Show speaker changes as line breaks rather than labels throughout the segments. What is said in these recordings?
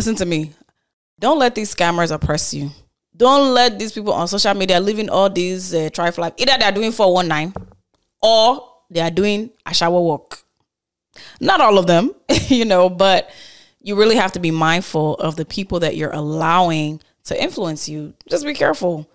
listen to me. Don't let these scammers oppress you. Don't let these people on social media living all these uh, trife life. Either they are doing 419 or they are doing a shower walk. Not all of them, you know, but you really have to be mindful of the people that you're allowing to influence you. Just be careful.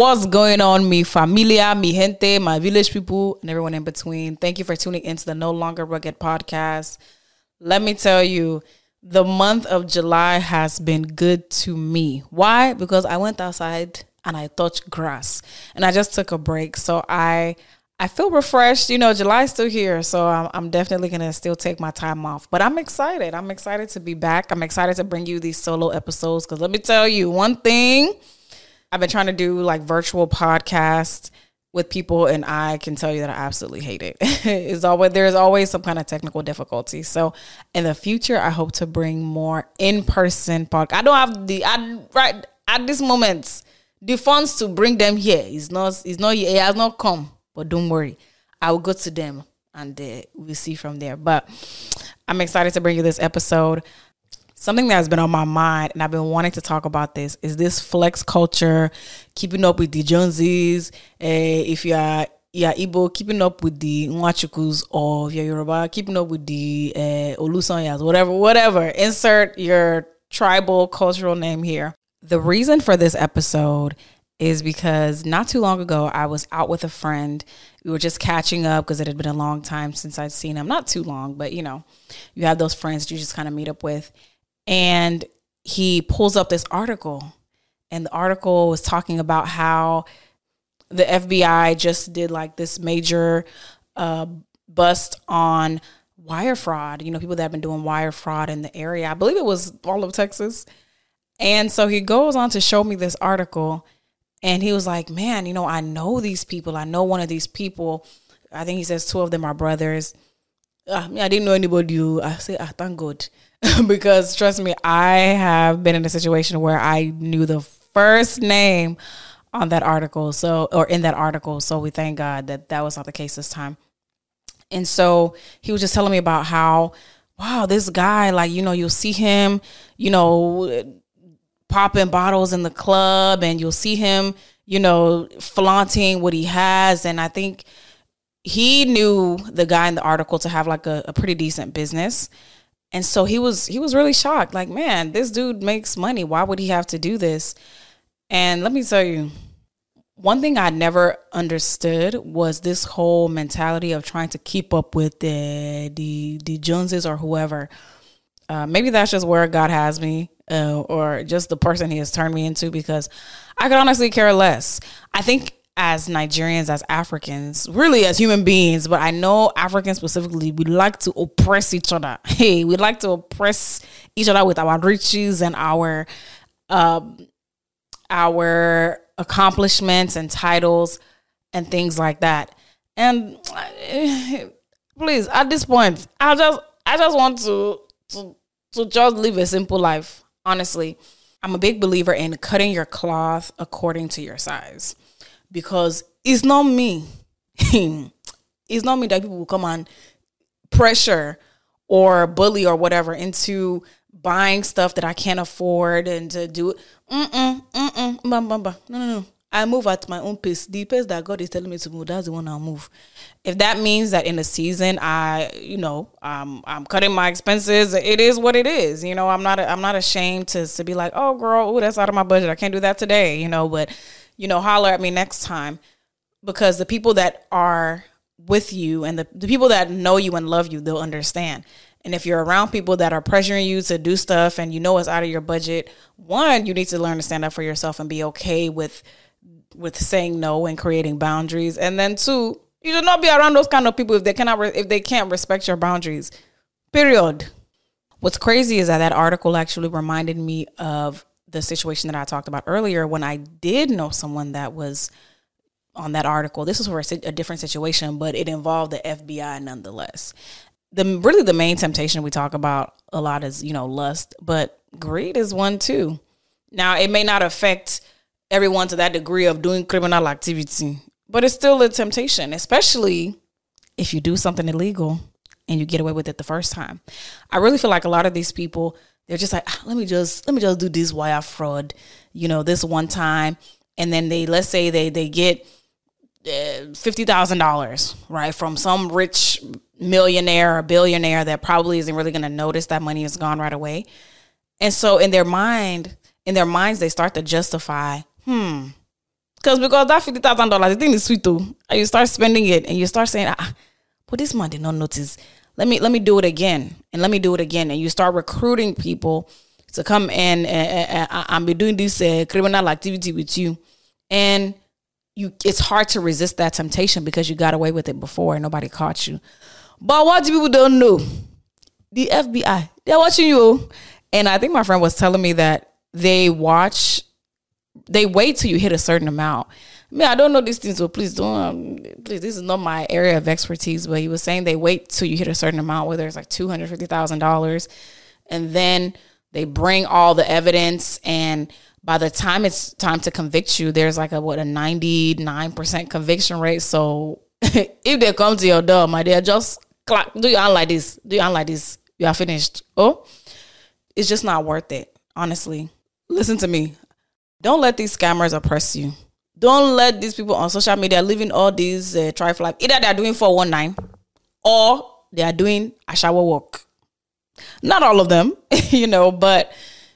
What's going on, mi familia, mi gente, my village people, and everyone in between? Thank you for tuning into the No Longer Rugged podcast. Let me tell you, the month of July has been good to me. Why? Because I went outside and I touched grass and I just took a break. So I I feel refreshed. You know, July's still here, so I'm, I'm definitely gonna still take my time off. But I'm excited. I'm excited to be back. I'm excited to bring you these solo episodes because let me tell you one thing I've been trying to do like virtual podcasts with people and I can tell you that I absolutely hate it. it's always there's always some kind of technical difficulty. So in the future I hope to bring more in-person podcast. I don't have the I right at this moment the funds to bring them here. It's not it's not it has not come. But don't worry. I will go to them and uh, we'll see from there. But I'm excited to bring you this episode something that has been on my mind and I've been wanting to talk about this is this flex culture, keeping up with the Joneses. Uh, if you are yeah, Igbo, keeping up with the Nwachukus, or you're Yoruba, keeping up with the uh, Olusanyas, whatever, whatever. Insert your tribal cultural name here. The reason for this episode is because not too long ago I was out with a friend. We were just catching up because it had been a long time since I'd seen him. Not too long, but you know, you have those friends that you just kind of meet up with and he pulls up this article and the article was talking about how the FBI just did like this major uh, bust on wire fraud. You know, people that have been doing wire fraud in the area. I believe it was all of Texas. And so he goes on to show me this article and he was like, Man, you know, I know these people. I know one of these people. I think he says two of them are brothers. Uh, I didn't know anybody. I say, ah, thank God. because trust me, I have been in a situation where I knew the first name on that article. So, or in that article. So we thank God that that was not the case this time. And so he was just telling me about how, wow, this guy, like, you know, you'll see him, you know, popping bottles in the club and you'll see him, you know, flaunting what he has. And I think he knew the guy in the article to have like a, a pretty decent business. And so he was he was really shocked. Like man this dude makes money. Why would he have to do this? And let me tell you one thing i never understood was this whole mentality of trying to keep up with the the the joneses or whoever. Uh, maybe that's just where god has me uh, or just the person he has turned me into because i could honestly care less. I think as Nigerians, as Africans, really as human beings, but I know Africans specifically, we like to oppress each other. Hey, we like to oppress each other with our riches and our um, our accomplishments and titles and things like that. And please, at this point, I just I just want to to to just live a simple life. Honestly, I'm a big believer in cutting your cloth according to your size because it's not me. it's not me that people will come and pressure or bully or whatever into buying stuff that I can't afford and to do it. Mm-mm, mm-mm. No, no, no. I move at my own pace. The pace that God is telling me to move, that's the one I'll move. If that means that in a season I, you know, um, I'm cutting my expenses, it is what it is. You know, I'm not, I'm not ashamed to to be like, oh, girl, ooh, that's out of my budget. I can't do that today. You know, but you know, holler at me next time because the people that are with you and the, the people that know you and love you, they'll understand. And if you're around people that are pressuring you to do stuff and you know it's out of your budget, one, you need to learn to stand up for yourself and be okay with with saying no and creating boundaries. And then two, you should not be around those kind of people if they cannot re- if they can't respect your boundaries. Period. What's crazy is that that article actually reminded me of the situation that I talked about earlier when I did know someone that was on that article. This was for a, a different situation, but it involved the FBI nonetheless. The really the main temptation we talk about a lot is you know lust, but greed is one too. Now it may not affect everyone to that degree of doing criminal activity, but it's still a temptation, especially if you do something illegal and you get away with it the first time. I really feel like a lot of these people, they're just like, ah, let me just let me just do this wire fraud, you know, this one time, and then they let's say they they get uh, fifty thousand dollars, right, from some rich millionaire or billionaire that probably isn't really going to notice that money is gone right away, and so in their mind, in their minds, they start to justify, hmm, because because that fifty thousand dollars, the thing is sweet too, and you start spending it, and you start saying, ah, but this man did not notice. Let me let me do it again, and let me do it again, and you start recruiting people to come and uh, uh, and be doing this uh, criminal activity with you, and you it's hard to resist that temptation because you got away with it before and nobody caught you. But what do people don't know? The FBI, they're watching you. And I think my friend was telling me that they watch, they wait till you hit a certain amount. I mean, I don't know these things, so please don't. Um, please, this is not my area of expertise. But he was saying they wait till you hit a certain amount, whether it's like two hundred fifty thousand dollars, and then they bring all the evidence and by the time it's time to convict you, there's like a what a 99% conviction rate. So if they come to your door, my dear, just clap, do you like this, do you like this, you are finished. Oh, it's just not worth it, honestly. Listen to me. Don't let these scammers oppress you. Don't let these people on social media living all these uh, trifle life. Either they're doing 419 or they are doing a shower walk. Not all of them, you know, but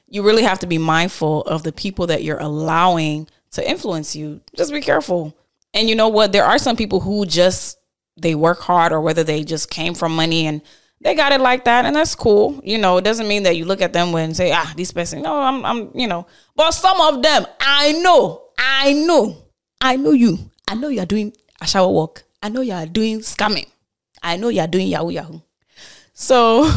you really have to be mindful of the people that you're allowing to influence you. Just be careful. And you know what? There are some people who just they work hard or whether they just came from money and they got it like that and that's cool. You know, it doesn't mean that you look at them and say, ah, this person, no, I'm I'm, you know. But some of them, I know, I know, I know you. I know you're doing a shower walk. I know you're doing scamming. I know you're doing Yahoo Yahoo. So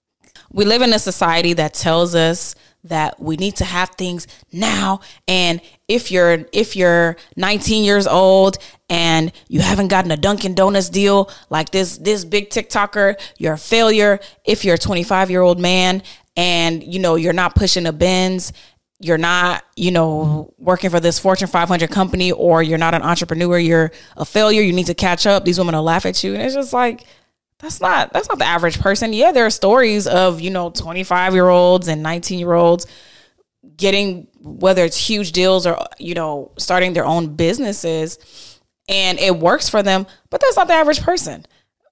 we live in a society that tells us that we need to have things now and if you're if you're 19 years old and you haven't gotten a Dunkin Donuts deal like this this big TikToker you're a failure if you're a 25 year old man and you know you're not pushing a Benz you're not you know working for this Fortune 500 company or you're not an entrepreneur you're a failure you need to catch up these women will laugh at you and it's just like that's not that's not the average person. Yeah, there are stories of, you know, 25 year olds and 19 year olds getting whether it's huge deals or, you know, starting their own businesses and it works for them, but that's not the average person.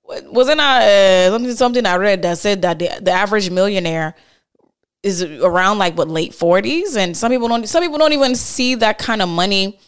Wasn't I uh, something I read that said that the, the average millionaire is around like what late 40s and some people don't some people don't even see that kind of money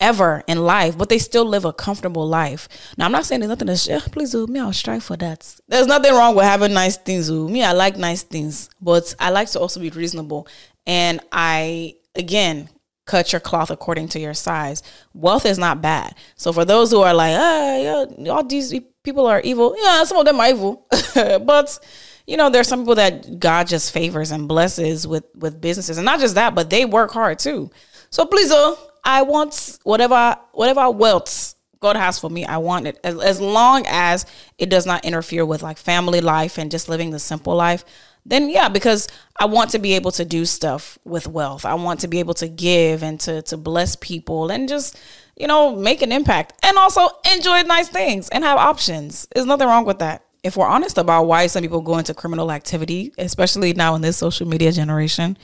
ever in life, but they still live a comfortable life. Now, I'm not saying there's nothing to share. Please, do me, I'll strive for that. There's nothing wrong with having nice things. Ooh. Me, I like nice things, but I like to also be reasonable. And I, again, cut your cloth according to your size. Wealth is not bad. So for those who are like, ah, yeah, all these people are evil. Yeah, some of them are evil, but you know, there's some people that God just favors and blesses with with businesses, and not just that, but they work hard too. So please, oh, I want whatever whatever wealth God has for me. I want it as, as long as it does not interfere with like family life and just living the simple life. Then yeah, because I want to be able to do stuff with wealth. I want to be able to give and to to bless people and just you know make an impact and also enjoy nice things and have options. There's nothing wrong with that. If we're honest about why some people go into criminal activity, especially now in this social media generation,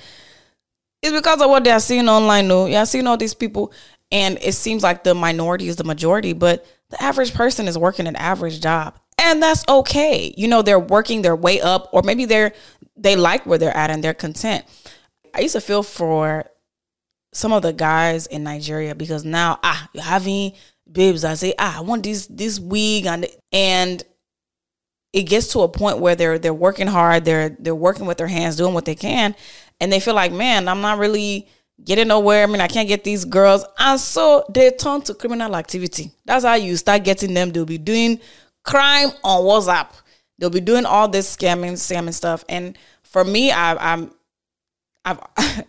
it's because of what they're seeing online. No, you're seeing all these people, and it seems like the minority is the majority, but the average person is working an average job, and that's okay. You know, they're working their way up, or maybe they're they like where they're at and they're content. I used to feel for some of the guys in Nigeria because now ah, you're having babes. I say ah, I want this this wig and and it gets to a point where they're they're working hard, they're they're working with their hands, doing what they can, and they feel like, man, I'm not really getting nowhere. I mean, I can't get these girls. And so they turn to criminal activity. That's how you start getting them. They'll be doing crime on WhatsApp. They'll be doing all this scamming, scamming stuff. And for me, I, I'm, I've,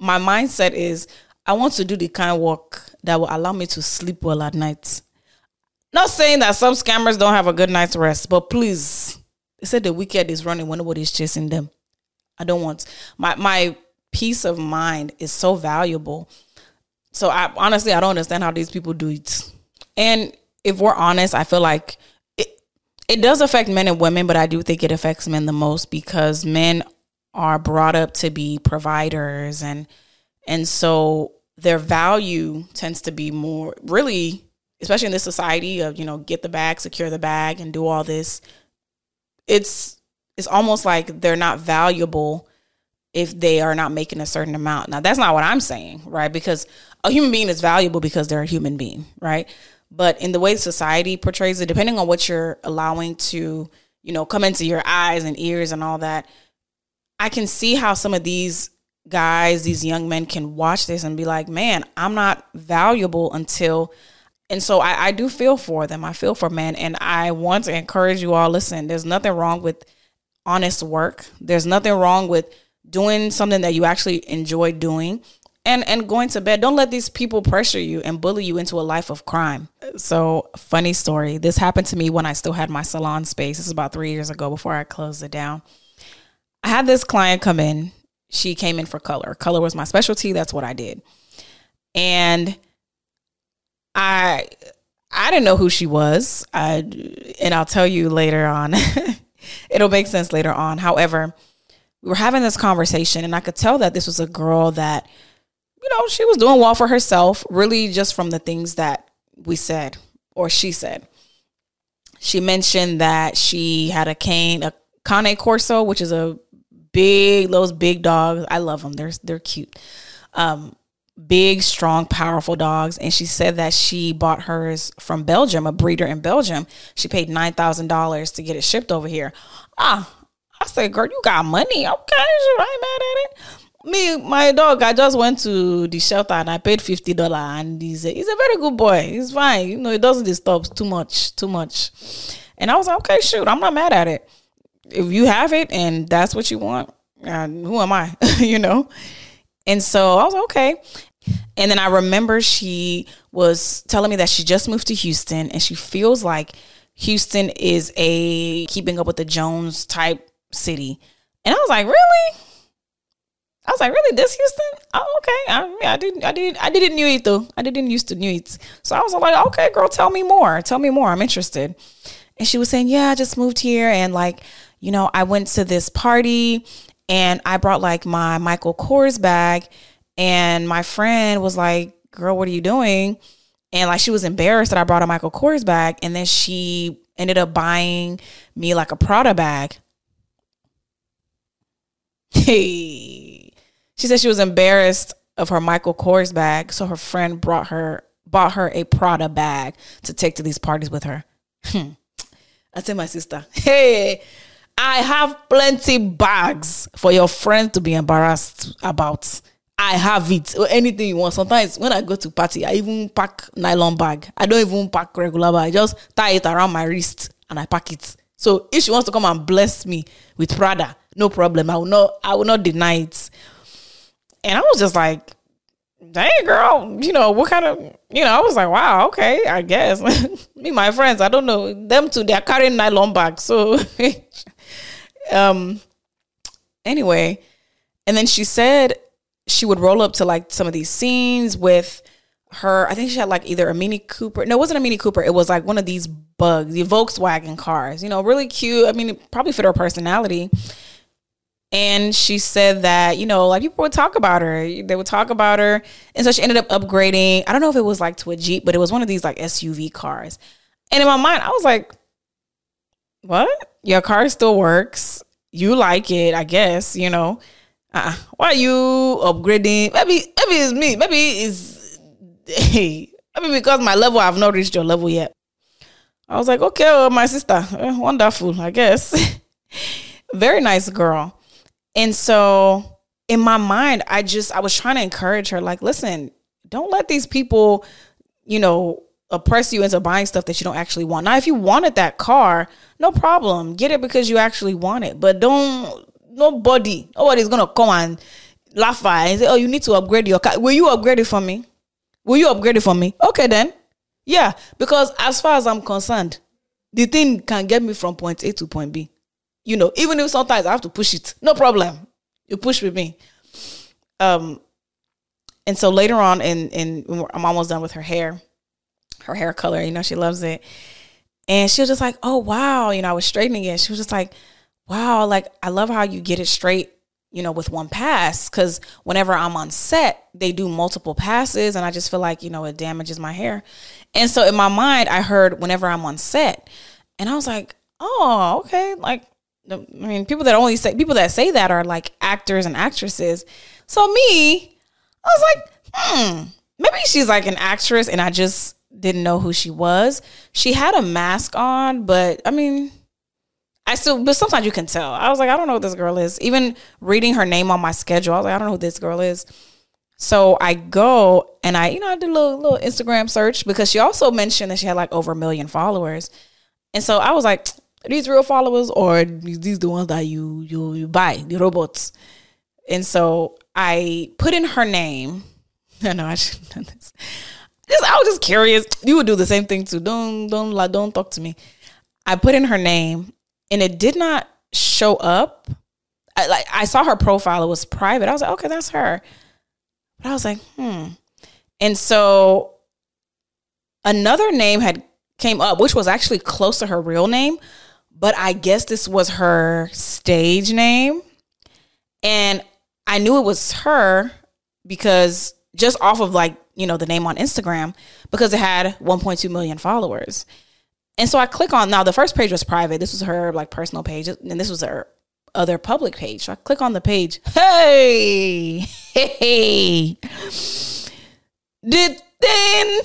my mindset is I want to do the kind of work that will allow me to sleep well at night. Not saying that some scammers don't have a good night's rest, but please, they said the wicked is running when nobody's chasing them. I don't want my my peace of mind is so valuable so I honestly I don't understand how these people do it. And if we're honest, I feel like it it does affect men and women, but I do think it affects men the most because men are brought up to be providers and and so their value tends to be more really especially in this society of you know get the bag secure the bag and do all this it's it's almost like they're not valuable if they are not making a certain amount. Now that's not what i'm saying right? Because a human being is valuable because they're a human being right? But in the way society portrays it depending on what you're allowing to you know come into your eyes and ears and all that i can see how some of these guys these young men can watch this and be like man i'm not valuable until and so I, I do feel for them. I feel for men. And I want to encourage you all listen, there's nothing wrong with honest work. There's nothing wrong with doing something that you actually enjoy doing and and going to bed. Don't let these people pressure you and bully you into a life of crime. So, funny story. This happened to me when I still had my salon space. This is about 3 years ago before I closed it down. I had this client come in. She came in for color. Color was my specialty. That's what I did. And I I didn't know who she was. I and I'll tell you later on. It'll make sense later on. However, we were having this conversation and I could tell that this was a girl that you know, she was doing well for herself, really just from the things that we said or she said. She mentioned that she had a cane, a Cane Corso, which is a big, those big dogs. I love them. They're they're cute. Um, big, strong, powerful dogs. And she said that she bought hers from Belgium, a breeder in Belgium. She paid $9,000 to get it shipped over here. Ah, I said, girl, you got money. Okay, I ain't mad at it. Me, my dog, I just went to the shelter and I paid fifty dollars, and he's a, he's a very good boy. He's fine, you know. He doesn't disturb too much, too much. And I was like, okay, shoot, I'm not mad at it. If you have it and that's what you want, who am I, you know? And so I was like, okay. And then I remember she was telling me that she just moved to Houston and she feels like Houston is a keeping up with the Jones type city. And I was like, really? I was like, really, this Houston? Oh, okay. I, I didn't, I didn't, I didn't knew it though. I didn't used to knew it. So I was like, okay, girl, tell me more. Tell me more. I'm interested. And she was saying, yeah, I just moved here and like, you know, I went to this party and I brought like my Michael Kors bag, and my friend was like, "Girl, what are you doing?" And like she was embarrassed that I brought a Michael Kors bag, and then she ended up buying me like a Prada bag. Hey, she said she was embarrassed of her Michael Kors bag, so her friend brought her bought her a Prada bag to take to these parties with her. I tell my sister, hey, I have plenty bags for your friends to be embarrassed about. I have it. or Anything you want. Sometimes when I go to party, I even pack nylon bag. I don't even pack regular bag. I just tie it around my wrist and I pack it. So if she wants to come and bless me with Prada, no problem. I will not. I will not deny it. And I was just like, dang girl, you know, what kind of you know, I was like, wow, okay, I guess. me, my friends, I don't know. Them too, they're carrying nylon bags. So um anyway, and then she said she would roll up to like some of these scenes with her I think she had like either a Mini Cooper. No, it wasn't a Mini Cooper. It was like one of these bugs, the Volkswagen cars. You know, really cute. I mean, probably fit her personality. And she said that, you know, like people would talk about her. They would talk about her. And so she ended up upgrading. I don't know if it was like to a Jeep, but it was one of these like SUV cars. And in my mind, I was like, what? Your car still works. You like it, I guess, you know. Uh, why are you upgrading? Maybe maybe it's me. Maybe it's hey, maybe because my level I've not reached your level yet. I was like, okay, well, my sister, uh, wonderful, I guess. Very nice girl. And so in my mind, I just I was trying to encourage her, like, listen, don't let these people, you know, oppress you into buying stuff that you don't actually want. Now, if you wanted that car, no problem. Get it because you actually want it. But don't nobody, nobody's gonna come and laugh at and say, Oh, you need to upgrade your car. Will you upgrade it for me? Will you upgrade it for me? Okay then. Yeah, because as far as I'm concerned, the thing can get me from point A to point B you know, even if sometimes I have to push it, no problem. You push with me. Um, and so later on, in in I'm almost done with her hair, her hair color. You know, she loves it. And she was just like, "Oh wow," you know, I was straightening it. She was just like, "Wow, like I love how you get it straight." You know, with one pass, because whenever I'm on set, they do multiple passes, and I just feel like you know it damages my hair. And so in my mind, I heard whenever I'm on set, and I was like, "Oh, okay." Like, I mean, people that only say people that say that are like actors and actresses. So me, I was like, hmm, maybe she's like an actress and I just didn't know who she was. She had a mask on, but I mean, I still, but sometimes you can tell. I was like, I don't know who this girl is. Even reading her name on my schedule, I was like, I don't know who this girl is. So I go and I, you know, I did a little little Instagram search because she also mentioned that she had like over a million followers. And so I was like, these real followers or these the ones that you you, you buy, the robots? And so I put in her name. I know I should have done this. Just I was just curious. You would do the same thing too. Don't don't like don't talk to me. I put in her name and it did not show up. I, like I saw her profile. It was private. I was like, okay, that's her. But I was like, hmm. And so another name had came up, which was actually close to her real name, but I guess this was her stage name. And I knew it was her because just off of like, you know, the name on Instagram because it had 1.2 million followers. And so I click on now the first page was private. This was her like personal page and this was her other public page. So I click on the page. Hey, hey. The thing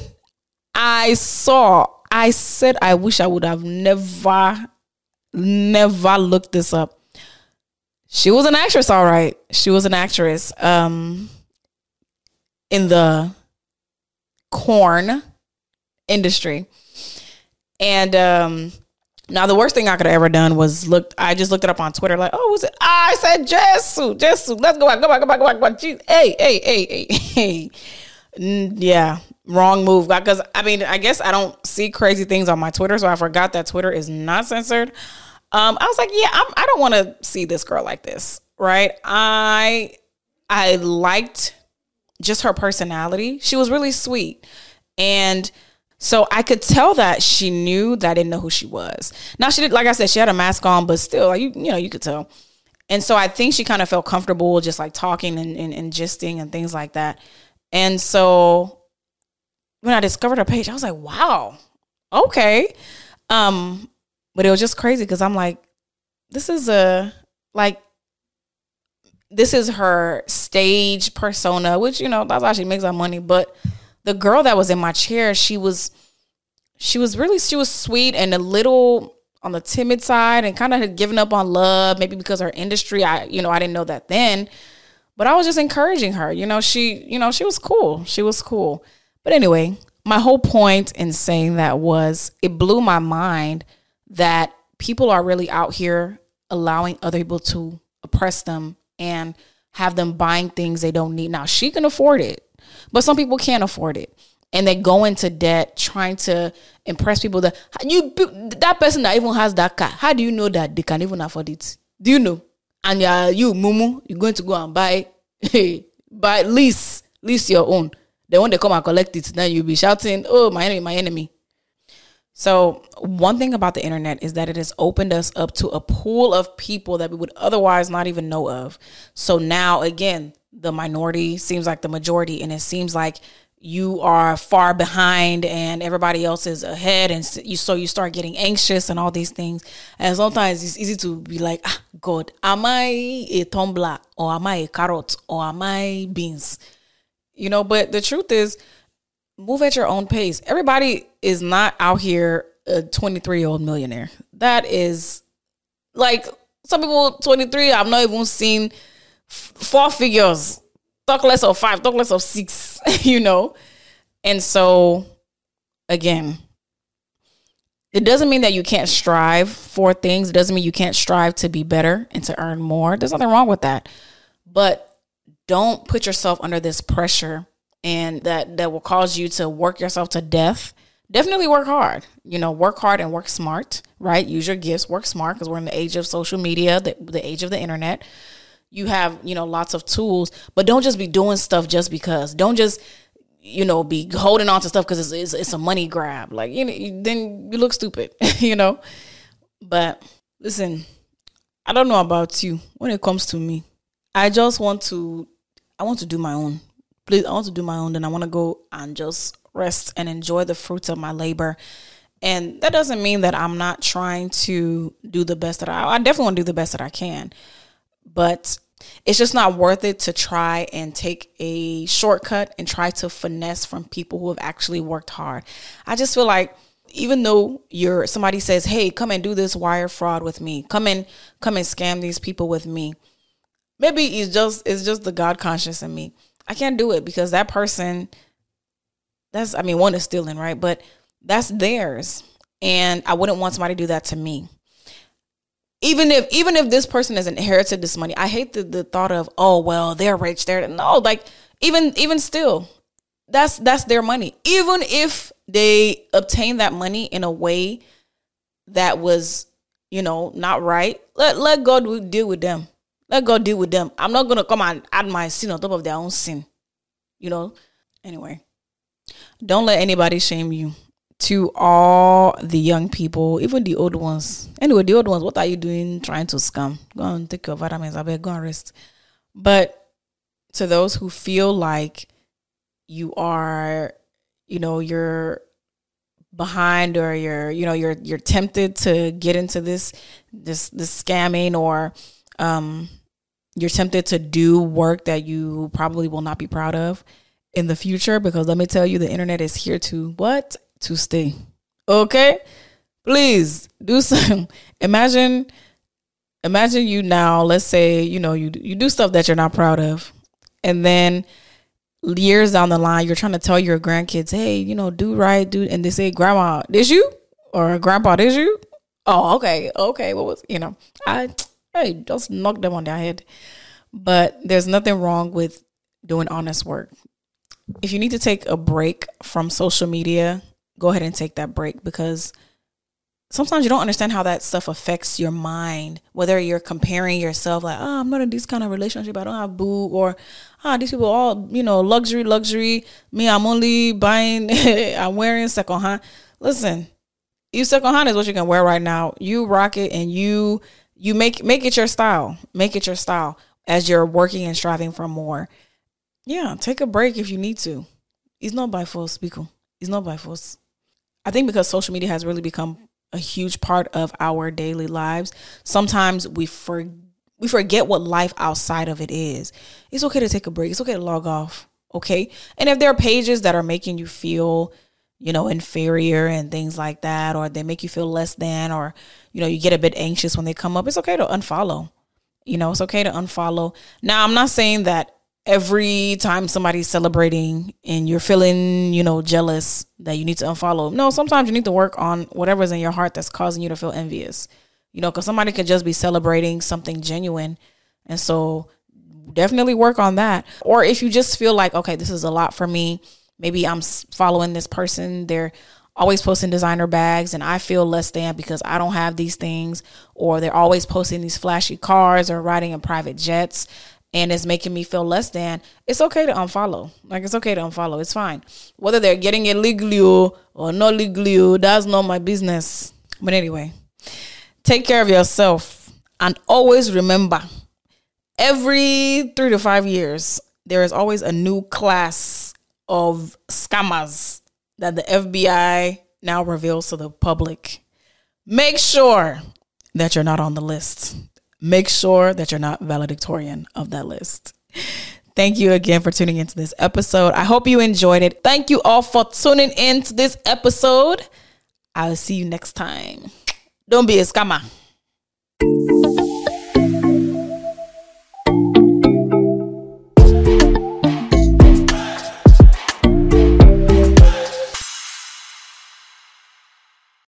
I saw, I said I wish I would have never, never looked this up she was an actress, all right. She was an actress um, in the corn industry. And um, now the worst thing I could have ever done was look. I just looked it up on Twitter, like, oh, was it? I said Jesu, Jesu. Let's go back, go back, go back, go back, go back. Jeez. Hey, hey, hey, hey, hey. Yeah, wrong move. Because I mean, I guess I don't see crazy things on my Twitter, so I forgot that Twitter is not censored. Um, I was like, yeah, I'm, I do not want to see this girl like this, right? I I liked just her personality. She was really sweet, and so I could tell that she knew that I didn't know who she was. Now she did, like I said, she had a mask on, but still, you, you know, you could tell. And so I think she kind of felt comfortable just like talking and, and, and gisting and things like that. And so when I discovered her page, I was like, wow, okay. Um, but it was just crazy because I'm like, this is a like this is her stage persona, which you know that's how she makes her money. But the girl that was in my chair, she was she was really she was sweet and a little on the timid side and kind of had given up on love, maybe because her industry. I you know I didn't know that then, but I was just encouraging her. You know she you know she was cool. She was cool. But anyway, my whole point in saying that was it blew my mind that people are really out here allowing other people to oppress them and have them buying things they don't need. Now, she can afford it, but some people can't afford it. And they go into debt trying to impress people that you that person that even has that car. How do you know that they can even afford it? Do you know? And you Mumu, you're going to go and buy buy lease lease your own. Then when they come and collect it, then you'll be shouting, "Oh, my enemy, my enemy." So, one thing about the internet is that it has opened us up to a pool of people that we would otherwise not even know of. So, now again, the minority seems like the majority, and it seems like you are far behind and everybody else is ahead and you so you start getting anxious and all these things and sometimes it's easy to be like ah god am i a tumbler or am i a carrot or am i beans you know but the truth is move at your own pace. Everybody is not out here a 23 year old millionaire. That is like some people 23, I've not even seen four figures. Talk less of five, talk less of six, you know? And so, again, it doesn't mean that you can't strive for things. It doesn't mean you can't strive to be better and to earn more. There's nothing wrong with that. But don't put yourself under this pressure and that that will cause you to work yourself to death definitely work hard you know work hard and work smart right use your gifts work smart because we're in the age of social media the, the age of the internet you have, you know, lots of tools, but don't just be doing stuff just because. Don't just you know, be holding on to stuff because it's, it's, it's a money grab. Like you know, then you look stupid, you know. But listen, I don't know about you. When it comes to me, I just want to, I want to do my own. Please, I want to do my own. Then I want to go and just rest and enjoy the fruits of my labor. And that doesn't mean that I'm not trying to do the best that I. I definitely want to do the best that I can, but it's just not worth it to try and take a shortcut and try to finesse from people who have actually worked hard. I just feel like even though you're somebody says, "Hey, come and do this wire fraud with me. Come and come and scam these people with me." Maybe it's just it's just the God conscious in me. I can't do it because that person that's I mean, one is stealing, right? But that's theirs. And I wouldn't want somebody to do that to me even if even if this person has inherited this money, I hate the, the thought of, oh well, they're rich. They're no, like even even still, that's that's their money. Even if they obtain that money in a way that was, you know, not right, let let God deal with them. Let God deal with them. I'm not gonna come and add my sin on top of their own sin. You know? Anyway. Don't let anybody shame you to all the young people, even the old ones. Anyway, the old ones, what are you doing trying to scam? Go and take your vitamins. I beg, go and rest. But to those who feel like you are, you know, you're behind or you're, you know, you're you're tempted to get into this this this scamming or um you're tempted to do work that you probably will not be proud of in the future because let me tell you the internet is here to what to stay. Okay? Please do some imagine imagine you now, let's say, you know, you you do stuff that you're not proud of. And then years down the line, you're trying to tell your grandkids, hey, you know, do right, do and they say, Grandma, did you? Or grandpa, did you? Oh, okay, okay. What was you know, I hey, just knock them on their head. But there's nothing wrong with doing honest work. If you need to take a break from social media, go ahead and take that break because sometimes you don't understand how that stuff affects your mind. Whether you're comparing yourself, like, oh, I'm not in this kind of relationship, I don't have boo, or ah, oh, these people all, you know, luxury, luxury. Me, I'm only buying, I'm wearing second hand. Listen, you second hand is what you can wear right now. You rock it and you you make make it your style. Make it your style as you're working and striving for more. Yeah, take a break if you need to. It's not by force, Biko. It's not by force. I think because social media has really become a huge part of our daily lives, sometimes we for, we forget what life outside of it is. It's okay to take a break. It's okay to log off. Okay. And if there are pages that are making you feel, you know, inferior and things like that, or they make you feel less than, or, you know, you get a bit anxious when they come up, it's okay to unfollow. You know, it's okay to unfollow. Now, I'm not saying that every time somebody's celebrating and you're feeling, you know, jealous that you need to unfollow. No, sometimes you need to work on whatever's in your heart that's causing you to feel envious. You know, because somebody could just be celebrating something genuine. And so definitely work on that. Or if you just feel like, okay, this is a lot for me, maybe I'm following this person, they're always posting designer bags and I feel less than because I don't have these things or they're always posting these flashy cars or riding in private jets and it's making me feel less than, it's okay to unfollow. Like it's okay to unfollow. It's fine. Whether they're getting it legally or not legally, that's not my business. But anyway, take care of yourself and always remember every three to five years, there is always a new class of scammers that the FBI now reveals to the public. Make sure that you're not on the list make sure that you're not valedictorian of that list. Thank you again for tuning into this episode. I hope you enjoyed it. Thank you all for tuning into this episode. I'll see you next time. Don't be a scammer.